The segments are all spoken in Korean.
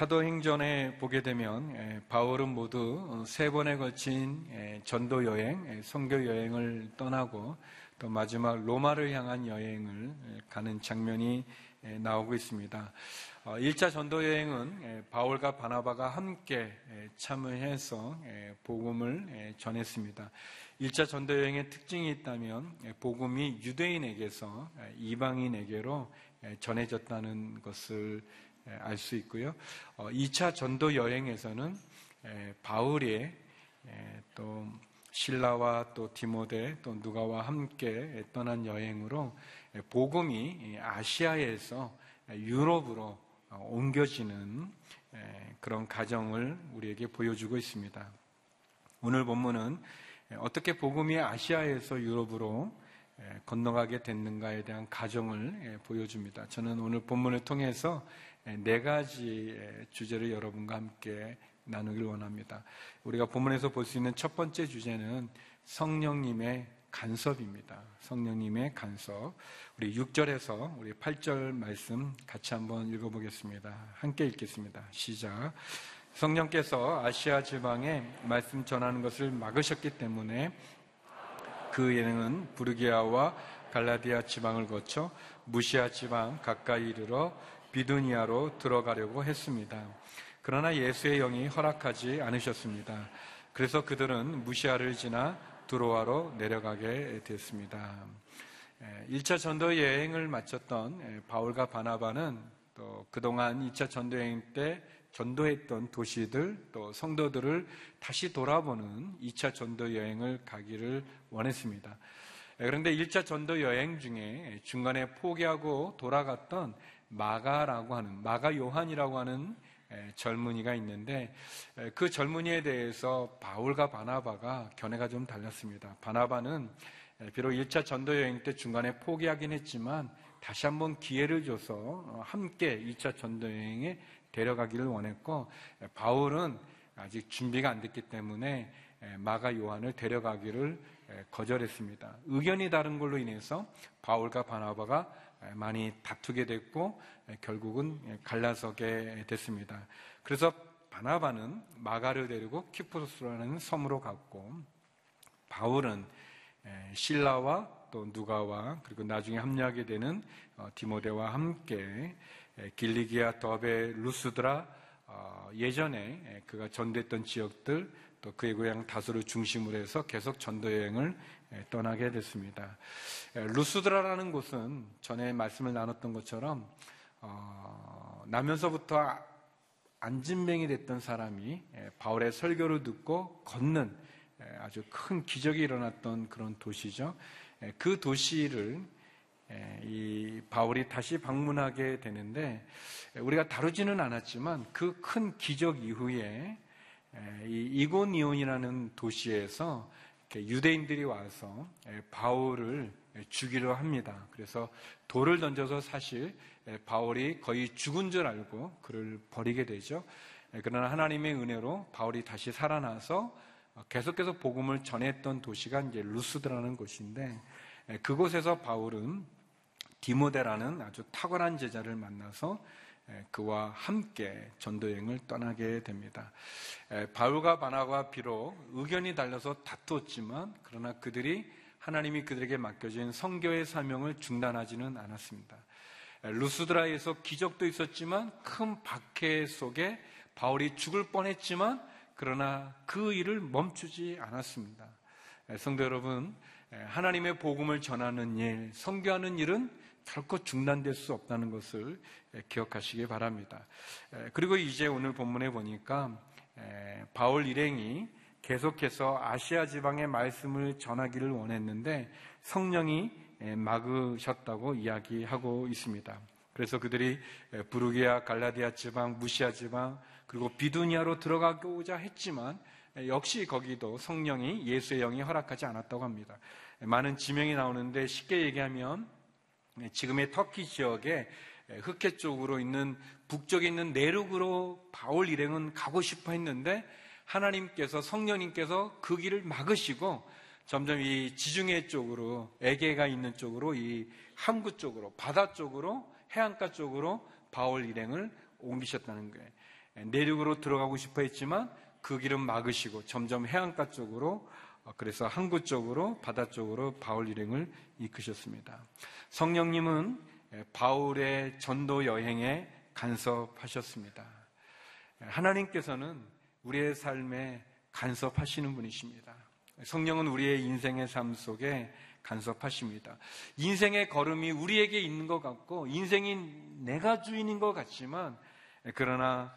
사도행전에 보게 되면 에, 바울은 모두 어, 세 번에 걸친 에, 전도 여행, 에, 선교 여행을 떠나고 또 마지막 로마를 향한 여행을 에, 가는 장면이 에, 나오고 있습니다. 어, 1차 전도 여행은 에, 바울과 바나바가 함께 에, 참여해서 에, 복음을 에, 전했습니다. 1차 전도 여행의 특징이 있다면 에, 복음이 유대인에게서 에, 이방인에게로 에, 전해졌다는 것을 알 수 있고요. 2차 전도 여행에서는 에, 또 신라와 또 디모데 또 누가와 함께 떠난 여행으로 에, 복음이 아시아에서 유럽으로 어, 옮겨지는 에, 그런 가정을 우리에게 보여주고 있습니다. 오늘 본문은 어떻게 복음이 아시아에서 유럽으로 에, 건너가게 됐는가에 대한 가정을 에, 보여줍니다. 저는 오늘 본문을 통해서 에, 네 가지 의 주제를 여러분과 함께 나누길 원합니다. 우리가 본문에서 볼 수 있는 첫 번째 주제는 성령님의 간섭입니다. 성령님의 간섭. 우리 6절에서 우리 8절 말씀 같이 한번 읽어보겠습니다. 함께 읽겠습니다. 시작. 성령께서 아시아 지방에 말씀 전하는 것을 막으셨기 때문에 그 예능은 부르기아와 갈라디아 지방을 거쳐 무시아 지방 가까이 이르러 비두니아로 들어가려고 했습니다. 그러나 예수의 영이 허락하지 않으셨습니다. 그래서 그들은 무시아를 지나 두로아로 내려가게 됐습니다. 1차 전도 여행을 마쳤던 바울과 바나바는 또 그동안 2차 전도 여행 때 전도했던 도시들 또 성도들을 다시 돌아보는 2차 전도 여행을 가기를 원했습니다. 그런데 1차 전도 여행 중에 중간에 포기하고 돌아갔던 마가라고 하는 마가 요한이라고 하는 젊은이가 있는데 그 젊은이에 대해서 바울과 바나바가 견해가 좀 달랐습니다. 바나바는 비록 1차 전도 여행 때 중간에 포기하긴 했지만 다시 한번 기회를 줘서 어, 함께 2차 전도 여행에 데려가기를 원했고 바울은 아직 준비가 안 됐기 때문에 마가 요한을 데려가기를 거절했습니다. 의견이 다른 걸로 인해서 바울과 바나바가 많이 다투게 됐고 결국은 갈라서게 됐습니다. 그래서 바나바는 마가를 데리고 키프로스라는 섬으로 갔고 바울은 신라와 또 누가와 그리고 나중에 합류하게 되는 어, 디모데와 함께 길리기아 더베 루스드라 어, 예전에 그가 전됐던 지역들 또 그의 고향 다소를 중심으로 해서 계속 전도 여행을 떠나게 됐습니다. 루스드라라는 곳은 전에 말씀을 나눴던 것처럼 어, 나면서부터 안진뱅이 됐던 사람이 바울의 설교를 듣고 걷는 아주 큰 기적이 일어났던 그런 도시죠. 그 도시를 이 바울이 다시 방문하게 되는데 우리가 다루지는 않았지만 그 큰 기적 이후에 이 이고니온이라는 도시에서 유대인들이 와서 바울을 죽이려 합니다. 그래서 돌을 던져서 사실 바울이 거의 죽은 줄 알고 그를 버리게 되죠. 그러나 하나님의 은혜로 바울이 다시 살아나서 계속해서 복음을 전했던 도시가 이제 루스드라는 곳인데 그곳에서 바울은 디모데라는 아주 탁월한 제자를 만나서 그와 함께 전도여행을 떠나게 됩니다. 바울과 바나가 비록 의견이 달려서 다투었지만 그러나 그들이 하나님이 그들에게 맡겨진 성교의 사명을 중단하지는 않았습니다. 루스드라에서 기적도 있었지만 큰 박해 속에 바울이 죽을 뻔했지만 그러나 그 일을 멈추지 않았습니다. 성도 여러분, 하나님의 복음을 전하는 일, 성교하는 일은 결코 중단될 수 없다는 것을 기억하시기 바랍니다. 그리고 이제 오늘 본문에 보니까 바울 일행이 계속해서 아시아 지방의 말씀을 전하기를 원했는데 성령이 막으셨다고 이야기하고 있습니다. 그래서 그들이 부르기아, 갈라디아 지방, 무시아 지방, 그리고 비두니아로 들어가고자 했지만 역시 거기도 성령이 예수의 영이 허락하지 않았다고 합니다. 많은 지명이 나오는데 쉽게 얘기하면 지금의 터키 지역에 흑해 쪽으로 있는 북쪽에 있는 내륙으로 바울 일행은 가고 싶어 했는데 하나님께서 성령님께서 그 길을 막으시고 점점 이 지중해 쪽으로 에게가 있는 쪽으로 이 항구 쪽으로 바다 쪽으로 해안가 쪽으로 바울 일행을 옮기셨다는 거예요. 내륙으로 들어가고 싶어 했지만 그 길은 막으시고 점점 해안가 쪽으로 어, 그래서 항구 쪽으로 바다 쪽으로 바울 일행을 이끄셨습니다. 성령님은 바울의 전도 여행에 간섭하셨습니다. 하나님께서는 우리의 삶에 간섭하시는 분이십니다. 성령은 우리의 인생의 삶 속에 간섭하십니다. 인생의 걸음이 우리에게 있는 것 같고 인생이 내가 주인인 것 같지만 그러나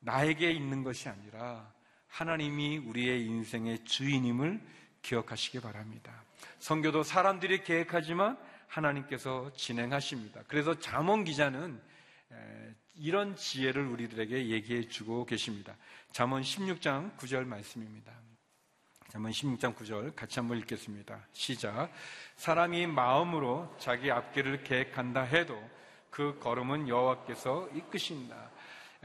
나에게 있는 것이 아니라 하나님이 우리의 인생의 주인임을 기억하시기 바랍니다. 성교도 사람들이 계획하지만 하나님께서 진행하십니다. 그래서 잠언 기자는 이런 지혜를 우리들에게 얘기해 주고 계십니다. 잠언 16장 9절 말씀입니다. 잠언 16장 9절 같이 한번 읽겠습니다. 시작. 사람이 마음으로 자기 앞길을 계획한다 해도 그 걸음은 여호와께서 이끄신다.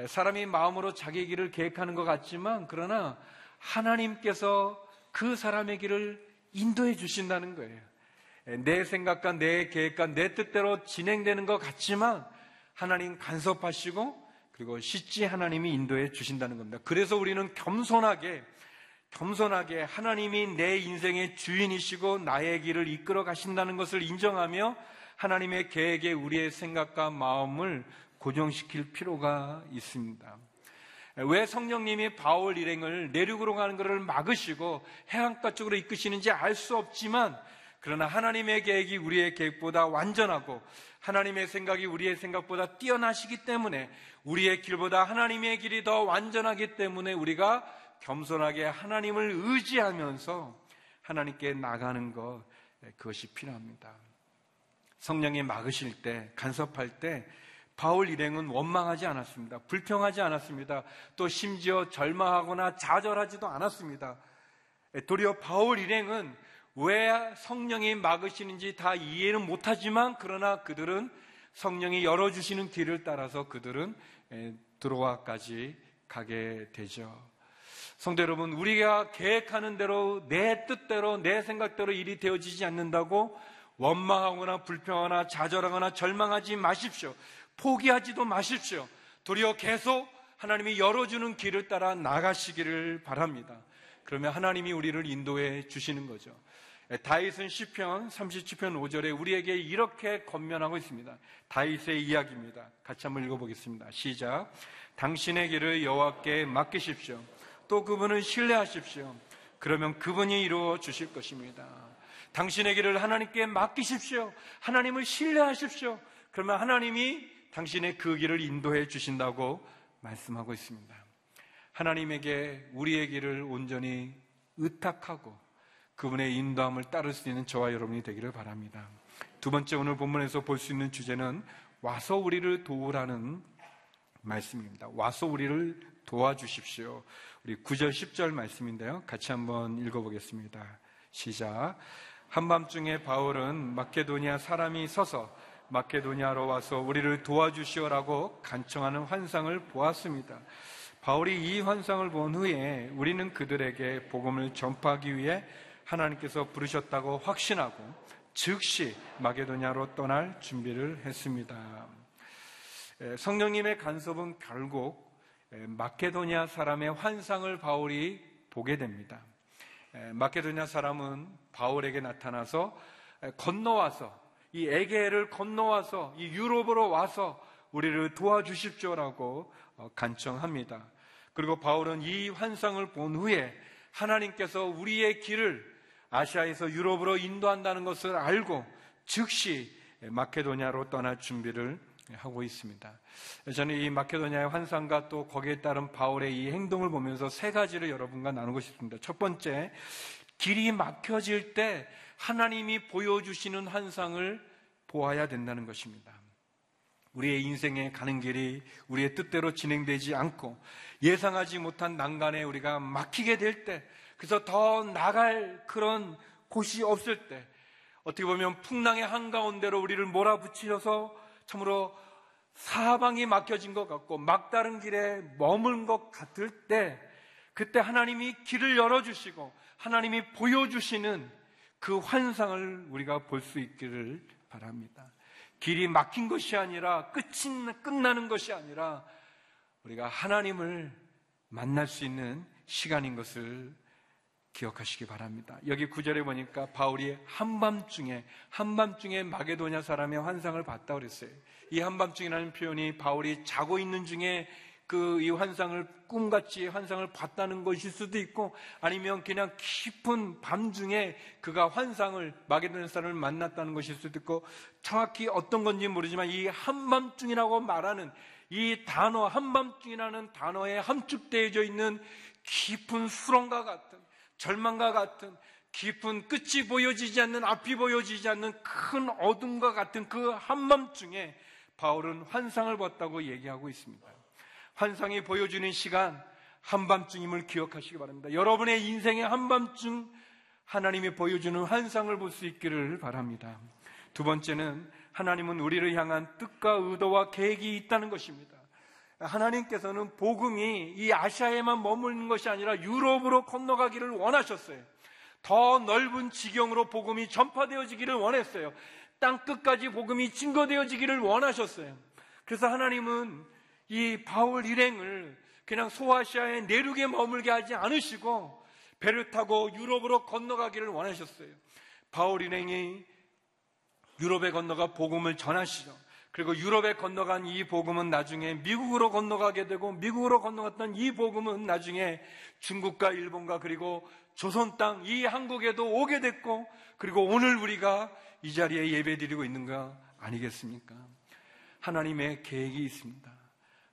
사람이 마음으로 자기 길을 계획하는 것 같지만 그러나 하나님께서 그 사람의 길을 인도해 주신다는 거예요. 내 생각과 내 계획과 내 뜻대로 진행되는 것 같지만 하나님 간섭하시고 그리고 실지 하나님이 인도해 주신다는 겁니다. 그래서 우리는 겸손하게 겸손하게 하나님이 내 인생의 주인이시고 나의 길을 이끌어 가신다는 것을 인정하며 하나님의 계획에 우리의 생각과 마음을 고정시킬 필요가 있습니다. 왜 성령님이 바울 일행을 내륙으로 가는 것을 막으시고 해안가 쪽으로 이끄시는지 알 수 없지만 그러나 하나님의 계획이 우리의 계획보다 완전하고 하나님의 생각이 우리의 생각보다 뛰어나시기 때문에 우리의 길보다 하나님의 길이 더 완전하기 때문에 우리가 겸손하게 하나님을 의지하면서 하나님께 나가는 것 그것이 필요합니다. 성령이 막으실 때 간섭할 때 바울 일행은 원망하지 않았습니다. 불평하지 않았습니다. 또 심지어 절망하거나 좌절하지도 않았습니다. 도리어 바울 일행은 왜 성령이 막으시는지 다 이해는 못하지만 그러나 그들은 성령이 열어주시는 길을 따라서 그들은 들어와까지 가게 되죠. 성도 여러분, 우리가 계획하는 대로 내 뜻대로 내 생각대로 일이 되어지지 않는다고 원망하거나 불평하거나 좌절하거나 절망하지 마십시오. 포기하지도 마십시오. 도리어 계속 하나님이 열어주는 길을 따라 나가시기를 바랍니다. 그러면 하나님이 우리를 인도해 주시는 거죠. 다윗은 시편 37편 5절에 우리에게 이렇게 건면하고 있습니다. 다윗의 이야기입니다. 같이 한번 읽어보겠습니다. 시작. 당신의 길을 여호와께 맡기십시오. 또 그분을 신뢰하십시오. 그러면 그분이 이루어 주실 것입니다. 당신의 길을 하나님께 맡기십시오. 하나님을 신뢰하십시오. 그러면 하나님이 당신의 그 길을 인도해 주신다고 말씀하고 있습니다. 하나님에게 우리의 길을 온전히 의탁하고 그분의 인도함을 따를 수 있는 저와 여러분이 되기를 바랍니다. 두 번째 오늘 본문에서 볼 수 있는 주제는 와서 우리를 도우라는 말씀입니다. 와서 우리를 도와주십시오. 우리 9절, 10절 말씀인데요. 같이 한번 읽어보겠습니다. 시작. 한밤중에 바울은 마케도니아 사람이 서서 마케도니아로 와서 우리를 도와주시오라고 간청하는 환상을 보았습니다. 바울이 이 환상을 본 후에 우리는 그들에게 복음을 전파하기 위해 하나님께서 부르셨다고 확신하고 즉시 마게도냐로 떠날 준비를 했습니다. 성령님의 간섭은 결국 마케도니아 사람의 환상을 바울이 보게 됩니다. 마케도니아 사람은 바울에게 나타나서 건너와서 이 에게를 건너와서 이 유럽으로 와서 우리를 도와주십시오라고 어, 간청합니다. 그리고 바울은 이 환상을 본 후에 하나님께서 우리의 길을 아시아에서 유럽으로 인도한다는 것을 알고 즉시 마케도니아로 떠날 준비를 하고 있습니다. 저는 이 마케도니아의 환상과 또 거기에 따른 바울의 이 행동을 보면서 세 가지를 여러분과 나누고 싶습니다. 첫 번째, 길이 막혀질 때 하나님이 보여주시는 환상을 보아야 된다는 것입니다. 우리의 인생에 가는 길이 우리의 뜻대로 진행되지 않고 예상하지 못한 난간에 우리가 막히게 될 때, 그래서 더 나갈 그런 곳이 없을 때, 어떻게 보면 풍랑의 한가운데로 우리를 몰아붙이셔서 참으로 사방이 막혀진 것 같고 막다른 길에 머문 것 같을 때 그때 하나님이 길을 열어주시고 하나님이 보여주시는 그 환상을 우리가 볼 수 있기를 바랍니다. 길이 막힌 것이 아니라 끝이 끝나는 것이 아니라 우리가 하나님을 만날 수 있는 시간인 것을 기억하시기 바랍니다. 여기 구절에 보니까 바울이 한밤중에 한밤중에 마게도냐 사람의 환상을 봤다 그랬어요. 이 한밤중이라는 표현이 바울이 자고 있는 중에 그 이 환상을 꿈같이 환상을 봤다는 것일 수도 있고 아니면 그냥 깊은 밤 중에 그가 환상을 마게도냐 사람을 만났다는 것일 수도 있고 정확히 어떤 건지 모르지만 이 한밤중이라고 말하는 이 단어 한밤중이라는 단어에 함축되어져 있는 깊은 수렁과 같은 절망과 같은 깊은 끝이 보여지지 않는 앞이 보여지지 않는 큰 어둠과 같은 그 한밤중에 바울은 환상을 봤다고 얘기하고 있습니다. 환상이 보여주는 시간 한밤중임을 기억하시기 바랍니다. 여러분의 인생의 한밤중 하나님이 보여주는 환상을 볼 수 있기를 바랍니다. 두 번째는 하나님은 우리를 향한 뜻과 의도와 계획이 있다는 것입니다. 하나님께서는 복음이 이 아시아에만 머무는 것이 아니라 유럽으로 건너가기를 원하셨어요. 더 넓은 지경으로 복음이 전파되어지기를 원했어요. 땅 끝까지 복음이 증거되어지기를 원하셨어요. 그래서 하나님은 이 바울 일행을 그냥 소아시아의 내륙에 머물게 하지 않으시고 배를 타고 유럽으로 건너가기를 원하셨어요. 바울 일행이 유럽에 건너가 복음을 전하시죠. 그리고 유럽에 건너간 이 복음은 나중에 미국으로 건너가게 되고 미국으로 건너갔던 이 복음은 나중에 중국과 일본과 그리고 조선 땅 이 한국에도 오게 됐고 그리고 오늘 우리가 이 자리에 예배드리고 있는 거 아니겠습니까? 하나님의 계획이 있습니다.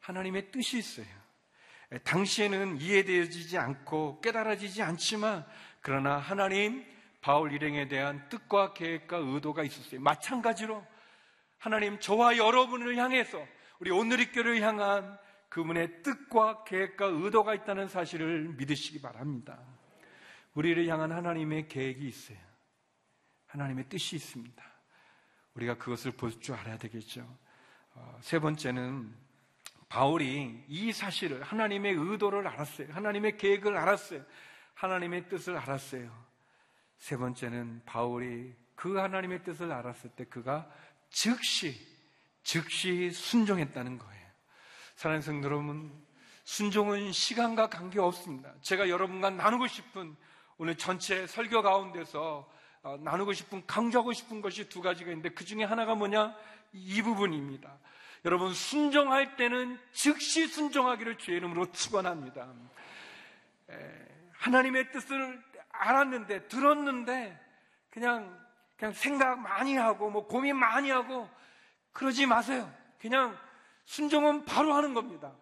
하나님의 뜻이 있어요. 당시에는 이해되어지지 않고 깨달아지지 않지만 그러나 하나님 바울 일행에 대한 뜻과 계획과 의도가 있었어요. 마찬가지로 하나님 저와 여러분을 향해서 우리 오늘의 교를 향한 그분의 뜻과 계획과 의도가 있다는 사실을 믿으시기 바랍니다. 우리를 향한 하나님의 계획이 있어요. 하나님의 뜻이 있습니다. 우리가 그것을 볼 줄 알아야 되겠죠. 어, 세 번째는 바울이 이 사실을 하나님의 의도를 알았어요. 하나님의 계획을 알았어요. 하나님의 뜻을 알았어요. 세 번째는 바울이 그 하나님의 뜻을 알았을 때 그가 즉시, 즉시 순종했다는 거예요. 사랑하는 성도 여러분, 순종은 시간과 관계 없습니다. 제가 여러분과 나누고 싶은 오늘 전체 설교 가운데서 어, 나누고 싶은, 강조하고 싶은 것이 두 가지가 있는데 그 중에 하나가 뭐냐? 이 부분입니다. 여러분, 순종할 때는 즉시 순종하기를 주의 이름으로 축원합니다. 하나님의 뜻을 알았는데, 들었는데, 그냥 그냥 생각 많이 하고 뭐 고민 많이 하고 그러지 마세요. 그냥 순종은 바로 하는 겁니다.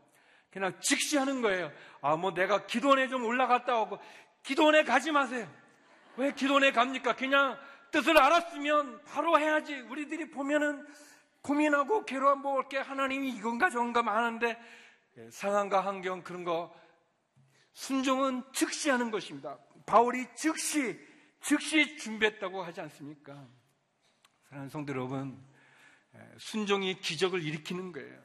그냥 즉시 하는 거예요. 아, 뭐 내가 기도원에 좀 올라갔다 오고 기도원에 가지 마세요. 왜 기도원에 갑니까? 그냥 뜻을 알았으면 바로 해야지. 우리들이 보면은 고민하고 괴로워 뭐 이렇게 하나님이 이건가 저건가 많은데 예, 상황과 환경 그런 거 순종은 즉시 하는 것입니다. 바울이 즉시 즉시 준비했다고 하지 않습니까? 사랑하는 성도 여러분, 순종이 기적을 일으키는 거예요.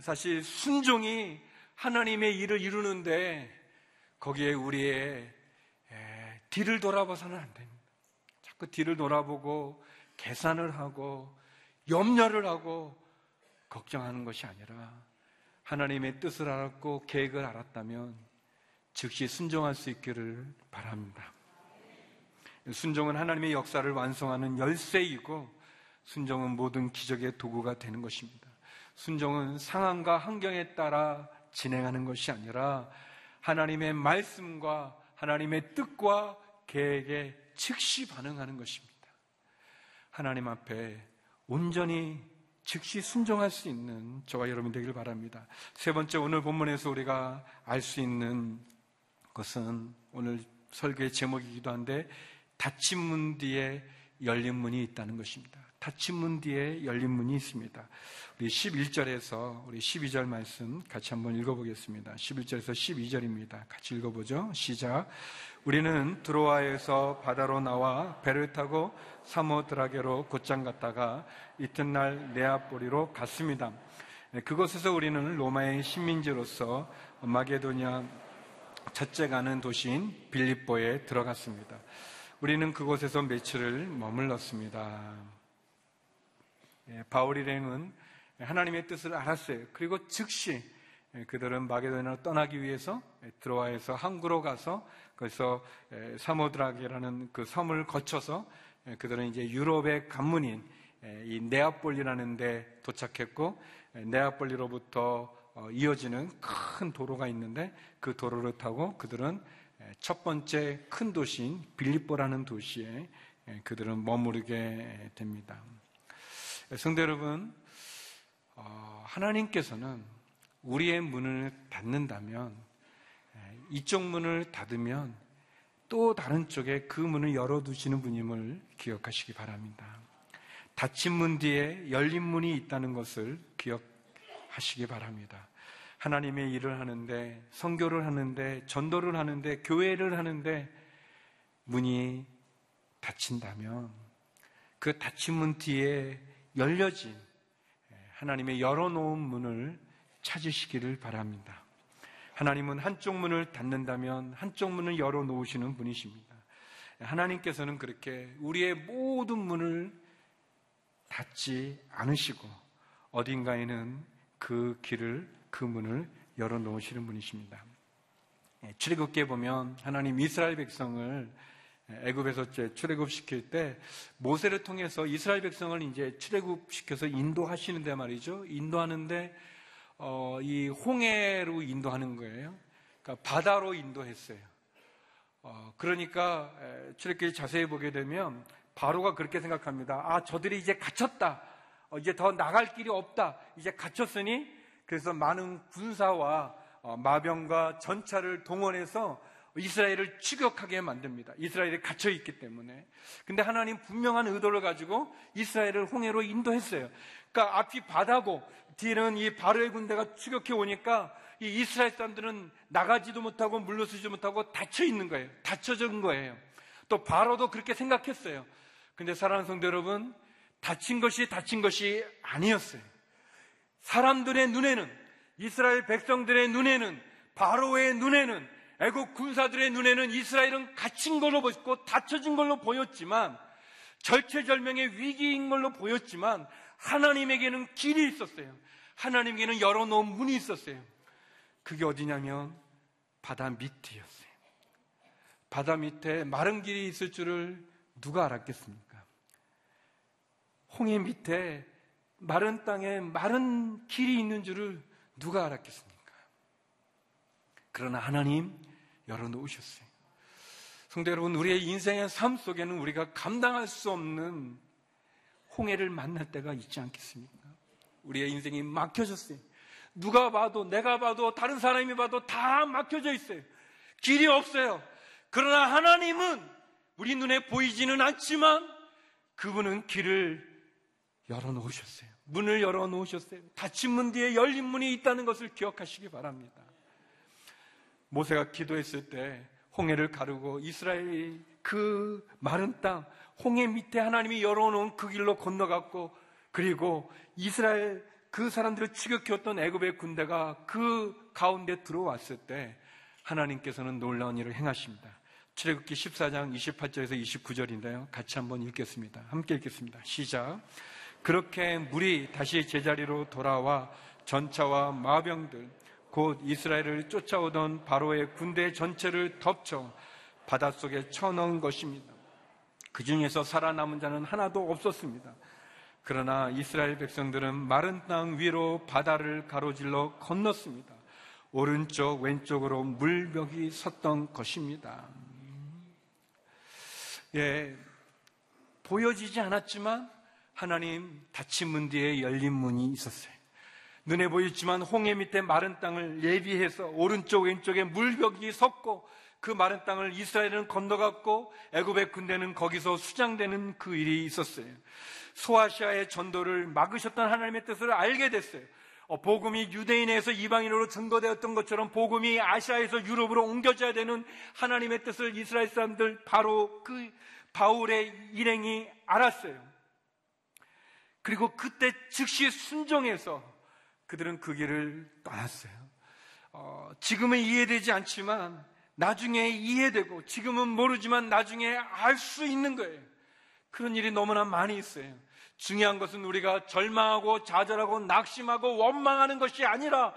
사실 순종이 하나님의 일을 이루는데 거기에 우리의 뒤를 돌아봐서는 안 됩니다. 자꾸 뒤를 돌아보고 계산을 하고 염려를 하고 걱정하는 것이 아니라 하나님의 뜻을 알았고 계획을 알았다면 즉시 순종할 수 있기를 바랍니다. 순종은 하나님의 역사를 완성하는 열쇠이고 순종은 모든 기적의 도구가 되는 것입니다. 순종은 상황과 환경에 따라 진행하는 것이 아니라 하나님의 말씀과 하나님의 뜻과 계획에 즉시 반응하는 것입니다. 하나님 앞에 온전히 즉시 순종할 수 있는 저와 여러분 되길 바랍니다. 세 번째 오늘 본문에서 우리가 알 수 있는 것은 오늘 설교의 제목이기도 한데 닫힌 문 뒤에 열린 문이 있다는 것입니다. 닫힌 문 뒤에 열린 문이 있습니다. 우리 11절에서 우리 12절 말씀 같이 한번 읽어보겠습니다. 11절에서 12절입니다. 같이 읽어보죠. 시작. 우리는 드로아에서 바다로 나와 배를 타고 사모드라게로 곧장 갔다가 이튿날 네아포리로 갔습니다. 네, 그곳에서 우리는 로마의 식민지로서 마게도니아 첫째 가는 도시인 빌립보에 들어갔습니다. 우리는 그곳에서 며칠을 머물렀습니다. 예, 바울 일행은 하나님의 뜻을 알았어요. 그리고 즉시 예, 그들은 마게도니아로 떠나기 위해서 들어와서 항구로 가서 거기서 사모드라게라는 그 섬을 거쳐서 그들은 이제 유럽의 관문인 이 네아폴리라는 데 도착했고 네아폴리로부터 어, 이어지는 큰 도로가 있는데 그 도로를 타고 그들은 첫 번째 큰 도시인 빌립보라는 도시에 그들은 머무르게 됩니다. 성대 여러분, 어, 하나님께서는 우리의 문을 닫는다면 이쪽 문을 닫으면 또 다른 쪽에 그 문을 열어두시는 분임을 기억하시기 바랍니다. 닫힌 문 뒤에 열린 문이 있다는 것을 기억하시기 바랍니다. 하나님의 일을 하는데, 성교를 하는데, 전도를 하는데, 교회를 하는데, 문이 닫힌다면, 그 닫힌 문 뒤에 열려진 하나님의 열어놓은 문을 찾으시기를 바랍니다. 하나님은 한쪽 문을 닫는다면 한쪽 문을 열어놓으시는 분이십니다. 하나님께서는 그렇게 우리의 모든 문을 닫지 않으시고 어딘가에는 그 길을 그 문을 열어 놓으시는 분이십니다. 예, 출애굽기에 보면 하나님 이스라엘 백성을 애굽에서 출애굽시킬 때 모세를 통해서 이스라엘 백성을 이제 출애굽시켜서 인도하시는데 말이죠. 인도하는데 어, 이 홍해로 인도하는 거예요. 그러니까 바다로 인도했어요. 어, 그러니까 출애굽기 자세히 보게 되면 바로가 그렇게 생각합니다. 아, 저들이 이제 갇혔다. 어, 이제 더 나갈 길이 없다. 이제 갇혔으니 그래서 많은 군사와 어, 마병과 전차를 동원해서 이스라엘을 추격하게 만듭니다. 이스라엘이 갇혀 있기 때문에. 근데 하나님 분명한 의도를 가지고 이스라엘을 홍해로 인도했어요. 그러니까 앞이 바다고 뒤에는 이 바로의 군대가 추격해 오니까 이 이스라엘 사람들은 나가지도 못하고 물러서지 못하고 닫혀 있는 거예요. 닫혀진 거예요. 또 바로도 그렇게 생각했어요. 근데 사랑하는 성도 여러분, 닫힌 것이 닫힌 것이 아니었어요. 사람들의 눈에는 이스라엘 백성들의 눈에는 바로의 눈에는 애국 군사들의 눈에는 이스라엘은 갇힌 걸로 보였고 닫혀진 걸로 보였지만 절체절명의 위기인 걸로 보였지만 하나님에게는 길이 있었어요. 하나님에게는 열어놓은 문이 있었어요. 그게 어디냐면 바다 밑이었어요. 바다 밑에 마른 길이 있을 줄을 누가 알았겠습니까? 홍해 밑에 마른 땅에 마른 길이 있는 줄을 누가 알았겠습니까? 그러나 하나님 열어놓으셨어요. 성대 여러분, 우리의 인생의 삶 속에는 우리가 감당할 수 없는 홍해를 만날 때가 있지 않겠습니까? 우리의 인생이 막혀졌어요. 누가 봐도, 내가 봐도, 다른 사람이 봐도 다 막혀져 있어요. 길이 없어요. 그러나 하나님은 우리 눈에 보이지는 않지만 그분은 길을 열어놓으셨어요. 문을 열어놓으셨어요. 닫힌 문 뒤에 열린 문이 있다는 것을 기억하시기 바랍니다. 모세가 기도했을 때 홍해를 가르고 이스라엘이 그 마른 땅, 홍해 밑에 하나님이 열어놓은 그 길로 건너갔고 그리고 이스라엘 그 사람들을 추격해왔던 애굽의 군대가 그 가운데 들어왔을 때 하나님께서는 놀라운 일을 행하십니다. 출애굽기 14장 28절에서 29절인데요. 같이 한번 읽겠습니다. 함께 읽겠습니다. 시작. 그렇게 물이 다시 제자리로 돌아와 전차와 마병들 곧 이스라엘을 쫓아오던 바로의 군대 전체를 덮쳐 바닷속에 쳐넣은 것입니다. 그 중에서 살아남은 자는 하나도 없었습니다. 그러나 이스라엘 백성들은 마른 땅 위로 바다를 가로질러 건넜습니다. 오른쪽, 왼쪽으로 물벽이 섰던 것입니다. 예, 보여지지 않았지만 하나님 닫힌 문 뒤에 열린 문이 있었어요. 눈에 보이지만 홍해 밑에 마른 땅을 예비해서 오른쪽 왼쪽에 물벽이 섰고 그 마른 땅을 이스라엘은 건너갔고 애굽의 군대는 거기서 수장되는 그 일이 있었어요. 소아시아의 전도를 막으셨던 하나님의 뜻을 알게 됐어요. 어, 복음이 유대인에서 이방인으로 전도되었던 것처럼 복음이 아시아에서 유럽으로 옮겨져야 되는 하나님의 뜻을 이스라엘 사람들 바로 그 바울의 일행이 알았어요. 그리고 그때 즉시 순종해서 그들은 그 길을 떠났어요. 어, 지금은 이해되지 않지만 나중에 이해되고 지금은 모르지만 나중에 알 수 있는 거예요. 그런 일이 너무나 많이 있어요. 중요한 것은 우리가 절망하고 좌절하고 낙심하고 원망하는 것이 아니라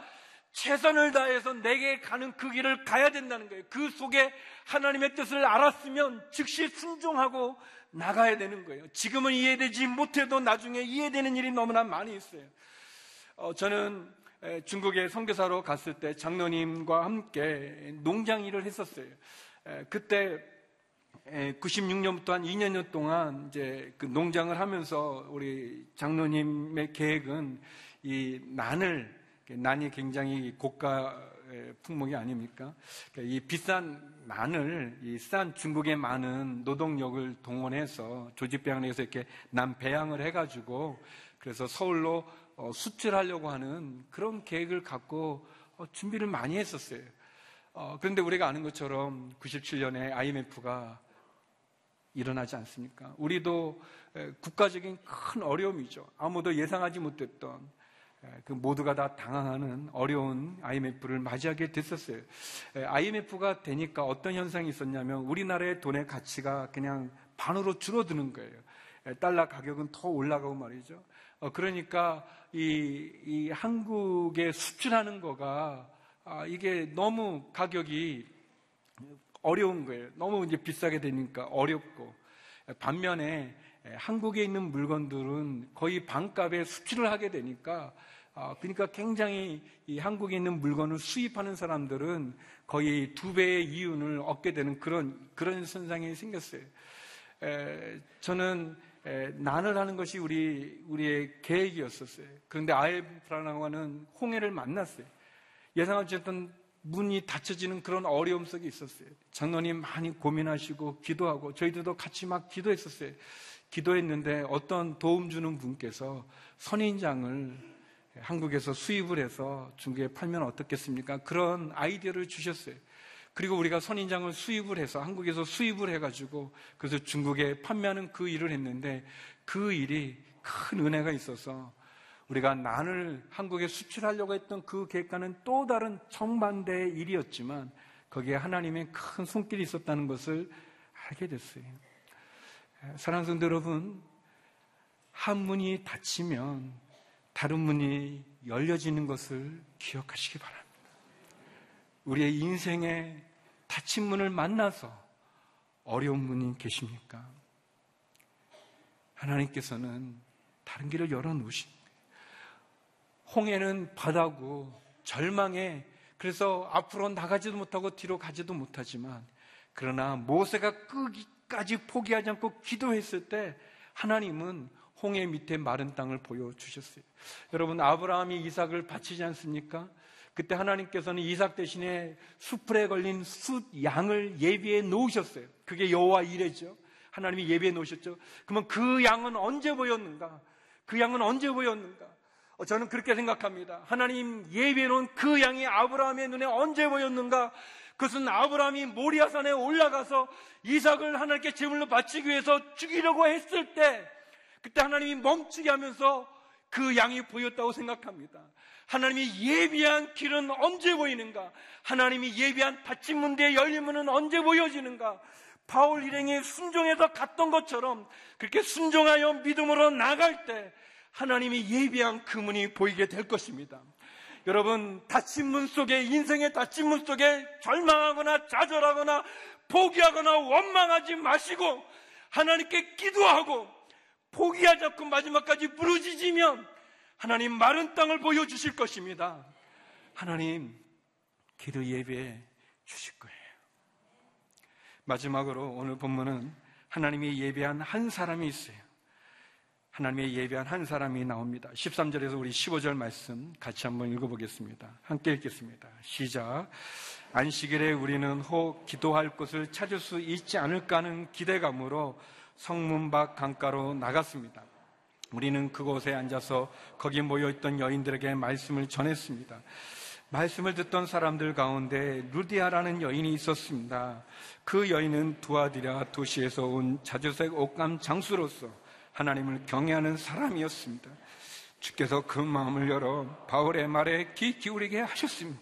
최선을 다해서 내게 가는 그 길을 가야 된다는 거예요. 그 속에 하나님의 뜻을 알았으면 즉시 순종하고 나가야 되는 거예요. 지금은 이해되지 못해도 나중에 이해되는 일이 너무나 많이 있어요. 어, 저는 중국에 선교사로 갔을 때 장로님과 함께 농장 일을 했었어요. 그때 96년부터 한 2년 동안 이제 그 농장을 하면서 우리 장로님의 계획은 이 난을 난이 굉장히 고가 품목이 아닙니까? 그러니까 이 비싼 난을 이싼 중국의 많은 노동력을 동원해서 조직배양에서 이렇게 난 배양을 해가지고 그래서 서울로 어, 수출하려고 하는 그런 계획을 갖고 어, 준비를 많이 했었어요. 어, 그런데 우리가 아는 것처럼 97년에 IMF가 일어나지 않습니까? 우리도 국가적인 큰 어려움이죠. 아무도 예상하지 못했던 그 모두가 다 당황하는 어려운 IMF를 맞이하게 됐었어요. IMF가 되니까 어떤 현상이 있었냐면 우리나라의 돈의 가치가 그냥 반으로 줄어드는 거예요. 달러 가격은 더 올라가고 말이죠. 어, 그러니까 이, 이 한국에 수출하는 거가 아, 이게 너무 가격이 어려운 거예요. 너무 이제 비싸게 되니까 어렵고 반면에 한국에 있는 물건들은 거의 반값에 수출을 하게 되니까 아, 그러니까 굉장히 이 한국에 있는 물건을 수입하는 사람들은 거의 두 배의 이윤을 얻게 되는 그런 그런 현상이 생겼어요. 에, 저는 에, 난을 하는 것이 우리 우리의 계획이었었어요. 그런데 아이프라나고 하는 홍해를 만났어요. 예상하지 않던 문이 닫혀지는 그런 어려움 속에 있었어요. 장로님 많이 고민하시고 기도하고 저희들도 같이 막 기도했었어요. 기도했는데 어떤 도움 주는 분께서 선인장을 한국에서 수입을 해서 중국에 팔면 어떻겠습니까? 그런 아이디어를 주셨어요. 그리고 우리가 선인장을 수입을 해서 한국에서 수입을 해가지고 그래서 중국에 판매하는 그 일을 했는데 그 일이 큰 은혜가 있어서 우리가 난을 한국에 수출하려고 했던 그 계획과는 또 다른 정반대의 일이었지만 거기에 하나님의 큰 손길이 있었다는 것을 알게 됐어요. 사랑하는 성도 여러분, 한 문이 닫히면 다른 문이 열려지는 것을 기억하시기 바랍니다. 우리의 인생에 닫힌 문을 만나서 어려운 분이 계십니까? 하나님께서는 다른 길을 열어놓으십니다. 홍해는 바다고 절망에 그래서 앞으로 나가지도 못하고 뒤로 가지도 못하지만 그러나 모세가 끝까지 포기하지 않고 기도했을 때 하나님은 홍해 밑에 마른 땅을 보여주셨어요. 여러분, 아브라함이 이삭을 바치지 않습니까? 그때 하나님께서는 이삭 대신에 수풀에 걸린 숫 양을 예비해 놓으셨어요. 그게 여호와 이래죠. 하나님이 예비해 놓으셨죠. 그러면 그 양은 언제 보였는가? 그 양은 언제 보였는가? 어, 저는 그렇게 생각합니다. 하나님 놓은 그 양이 아브라함의 눈에 언제 보였는가? 그것은 아브라함이 모리아산에 올라가서 이삭을 하나님께 제물로 바치기 위해서 죽이려고 했을 때 그때 하나님이 멈추게 하면서 그 양이 보였다고 생각합니다. 하나님이 예비한 길은 언제 보이는가? 하나님이 예비한 닫힌 문대의 열린 문은 언제 보여지는가? 바울 일행이 순종해서 갔던 것처럼 그렇게 순종하여 믿음으로 나갈 때 하나님이 예비한 그 문이 보이게 될 것입니다. 여러분, 닫힌 문 속에, 인생의 닫힌 문 속에 절망하거나 좌절하거나 포기하거나 원망하지 마시고 하나님께 기도하고 포기하지 않고 마지막까지 부르짖으면 하나님 마른 땅을 보여주실 것입니다. 하나님 기도 예배해 주실 거예요. 마지막으로 오늘 본문은 하나님이 예배한 한 사람이 있어요. 하나님의 예배한 한 사람이 나옵니다. 13절에서 우리 15절 말씀 같이 한번 읽어보겠습니다. 함께 읽겠습니다. 시작. 안식일에 우리는 혹 기도할 곳을 찾을 수 있지 않을까 하는 기대감으로 성문 밖 강가로 나갔습니다. 우리는 그곳에 앉아서 거기 모여있던 여인들에게 말씀을 전했습니다. 말씀을 듣던 사람들 가운데 루디아라는 여인이 있었습니다. 그 여인은 두아디라 도시에서 온 자주색 옷감 장수로서 하나님을 경외하는 사람이었습니다. 주께서 그 마음을 열어 바울의 말에 귀 기울이게 하셨습니다.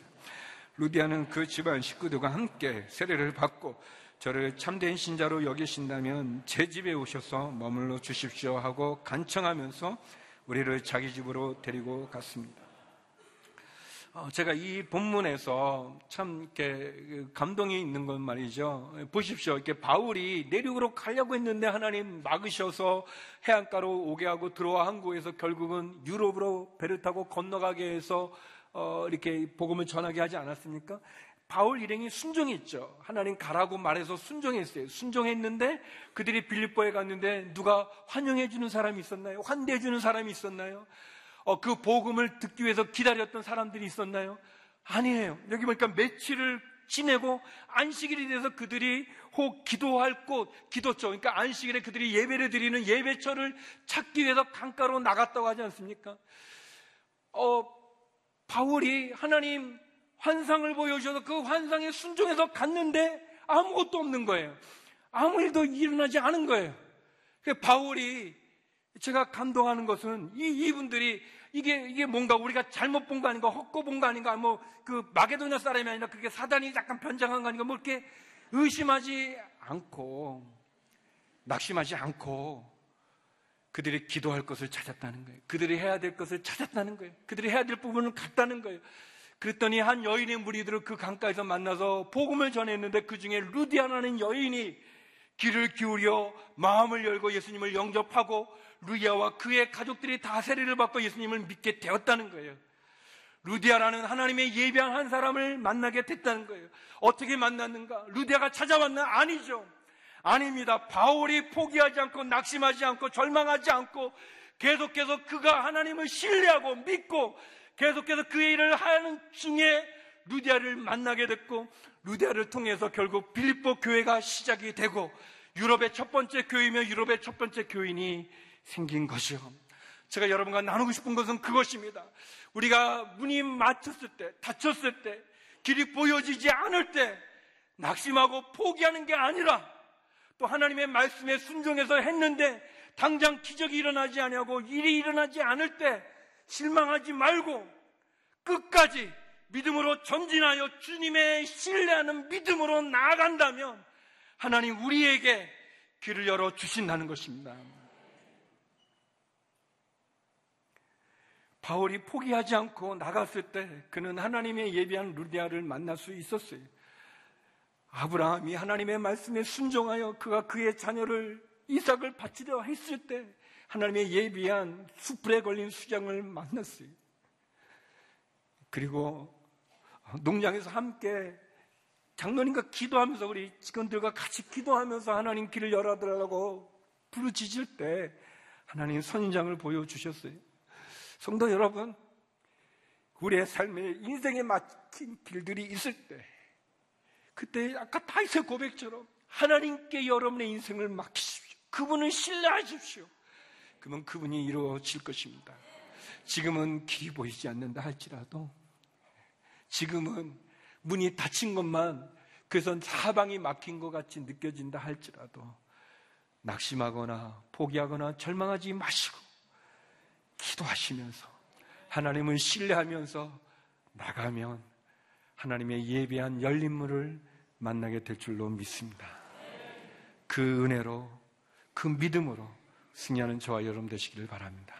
루디아는 그 집안 식구들과 함께 세례를 받고 저를 참된 신자로 여기신다면 제 집에 오셔서 머물러 주십시오 하고 간청하면서 우리를 자기 집으로 데리고 갔습니다. 어, 제가 이 본문에서 참 이렇게 그 감동이 있는 건 말이죠. 보십시오. 이렇게 바울이 내륙으로 가려고 했는데 하나님 막으셔서 해안가로 오게 하고 들어와 항구에서 결국은 유럽으로 배를 타고 건너가게 해서 어, 이렇게 복음을 전하게 하지 않았습니까? 바울 일행이 순종했죠. 하나님 가라고 말해서 순종했어요. 순종했는데 그들이 빌립보에 갔는데 누가 환영해 주는 사람이 있었나요? 환대해 주는 사람이 있었나요? 어, 그 복음을 듣기 위해서 기다렸던 사람들이 있었나요? 아니에요. 여기 보니까 며칠을 지내고 안식일이 돼서 그들이 혹 기도할 곳, 기도처, 그러니까 안식일에 그들이 예배를 드리는 예배처를 찾기 위해서 강가로 나갔다고 하지 않습니까? 어, 바울이 하나님 환상을 보여주셔서 그 환상에 순종해서 갔는데 아무것도 없는 거예요. 아무 일도 일어나지 않은 거예요. 그 바울이 제가 감동하는 것은 이, 이분들이 이게, 이게 뭔가 우리가 잘못 본 거 아닌가, 헛고 본 거 아닌가, 뭐, 그, 마게도냐 사람이 아니라 그게 사단이 약간 변장한 거 아닌가, 뭐 이렇게 의심하지 않고, 낙심하지 않고, 그들이 기도할 것을 찾았다는 거예요. 그들이 해야 될 것을 찾았다는 거예요. 그들이 해야 될 부분을 갔다는 거예요. 그랬더니 한 여인의 무리들을 그 강가에서 만나서 복음을 전했는데 그 중에 루디아라는 여인이 귀를 기울여 마음을 열고 예수님을 영접하고 루디아와 그의 가족들이 다 세례를 받고 예수님을 믿게 되었다는 거예요. 루디아라는 하나님의 예비한 한 사람을 만나게 됐다는 거예요. 어떻게 만났는가? 루디아가 찾아왔나? 아니죠. 아닙니다. 바울이 포기하지 않고 낙심하지 않고 절망하지 않고 계속해서 그가 하나님을 신뢰하고 믿고 계속해서 그의 일을 하는 중에 루디아를 만나게 됐고 루디아를 통해서 결국 빌립보 교회가 시작이 되고 유럽의 첫 번째 교회이며 유럽의 첫 번째 교인이 생긴 것이요. 제가 여러분과 나누고 싶은 것은 그것입니다. 우리가 문이 막혔을 때, 닫혔을 때, 길이 보여지지 않을 때, 낙심하고 포기하는 게 아니라 또 하나님의 말씀에 순종해서 했는데 당장 기적이 일어나지 아니하고 일이 일어나지 않을 때 실망하지 말고 끝까지 믿음으로 전진하여 주님의 신뢰하는 믿음으로 나아간다면 하나님 우리에게 길을 열어 주신다는 것입니다. 바울이 포기하지 않고 나갔을 때 그는 하나님의 예비한 루디아를 만날 수 있었어요. 아브라함이 하나님의 말씀에 순종하여 그가 그의 자녀를 이삭을 바치려 했을 때 하나님의 예비한 수풀에 걸린 수장을 만났어요. 그리고 농장에서 함께 장로님과 기도하면서 우리 직원들과 같이 기도하면서 하나님 길을 열어달라고 부르짖을 때 하나님 선인장을 보여주셨어요. 성도 여러분, 우리의 삶에 인생에 막힌 길들이 있을 때 그때 아까 다윗의 고백처럼 하나님께 여러분의 인생을 맡기십시오. 그분을 신뢰하십시오. 그러면 그분이 이루어질 것입니다. 지금은 길이 보이지 않는다 할지라도 지금은 문이 닫힌 것만 그래서 사방이 막힌 것 같이 느껴진다 할지라도 낙심하거나 포기하거나 절망하지 마시고 기도하시면서 하나님을 신뢰하면서 나가면 하나님의 예비한 열린 문을 만나게 될 줄로 믿습니다. 그 은혜로 그 믿음으로 승리하는 저와 여러분 되시기를 바랍니다.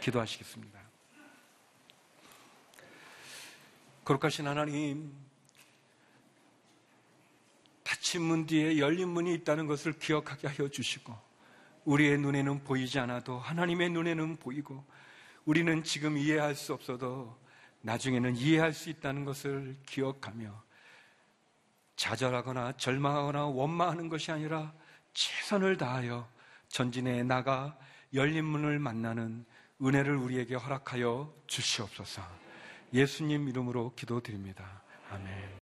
기도하시겠습니다. 거룩하신 하나님, 닫힌 문 뒤에 열린 문이 있다는 것을 기억하게 하여 주시고, 우리의 눈에는 보이지 않아도 하나님의 눈에는 보이고, 우리는 지금 이해할 수 없어도 나중에는 이해할 수 있다는 것을 기억하며, 좌절하거나 절망하거나 원망하는 것이 아니라 최선을 다하여 전진해 나가 열린 문을 만나는 은혜를 우리에게 허락하여 주시옵소서. 예수님 이름으로 기도드립니다. 아멘.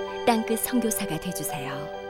땅끝 선교사가 되주세요.